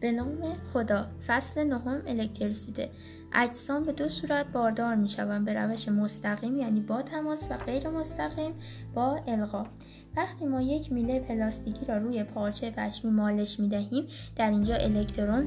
به نام خدا فصل نهم الکتریسیته. اجسام به دو صورت باردار می شوند به روش مستقیم یعنی با تماس و غیر مستقیم با القا. وقتی ما یک میله پلاستیکی را روی پارچه پشمی مالش می دهیم در اینجا الکترون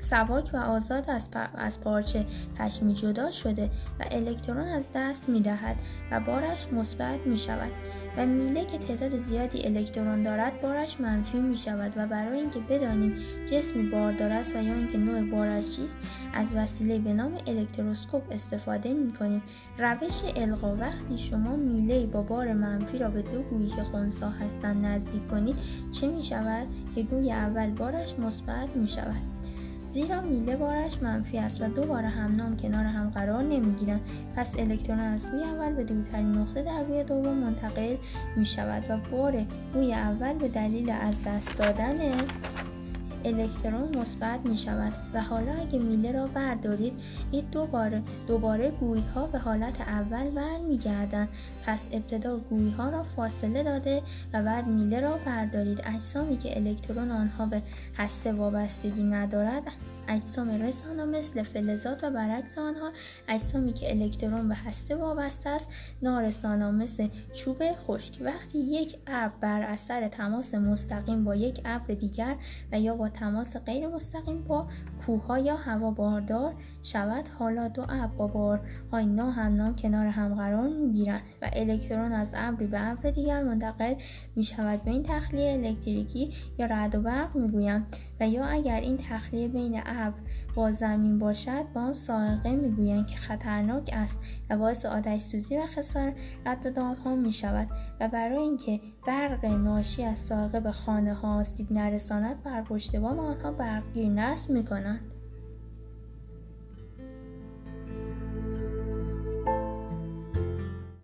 سباک و آزاد از, از پارچه پشمی جدا شده و الکترون از دست می دهد و بارش مثبت می شود و میله که تعداد زیادی الکترون دارد بارش منفی می شود و برای اینکه بدانیم جسمی باردار است و یا اینکه نوع بارش چیست از وسیله به نام الکتروسکوپ استفاده می کنیم روش القا وقتی شما میله با بار منفی را به دو گویی که خونسا هستند نزدیک کنید چه می شود که گوی اول بارش مثبت می شود زیرا میله بارش منفی است و دو بار همنام کنار هم قرار نمی‌گیرند. پس الکترون از گوی اول به دورترین نقطه در گوی دوم منتقل می شود و بار گوی اول به دلیل از دست دادن الکترون مثبت می شود و حالا اگه میله را بردارید این دوباره دوباره گویی ها به حالت اول برمیگردند پس ابتدا گویی ها را فاصله داده و بعد میله را بردارید. اجسامی که الکترون آنها به هسته وابستگی ندارد اجسام رسانا مثل فلزات و برعکس آنها اجسامی که الکترون به هسته وابسته است نارسانا مثل چوب خشک. وقتی یک ابر بر اثر تماس مستقیم با یک ابر دیگر و یا با تماس غیر مستقیم با کوه یا هوا باردار شود حالا دو ابر با بارهای ناهمنام کنار هم قرار می‌گیرند و الکترون از ابری به ابر دیگر منتقل می شود به این تخلیه الکتریکی یا رعد و برق می‌گویند و یا اگر این تخلیه بین با زمین باشد با آن سائقه می‌گویند که خطرناک است و باعث آتش سوزی و خسارت به دام ها می شود و برای اینکه برق ناشی از سائقه به خانه ها آسیب نرساند بر پشت بام آنها برقگیر نصب می کنند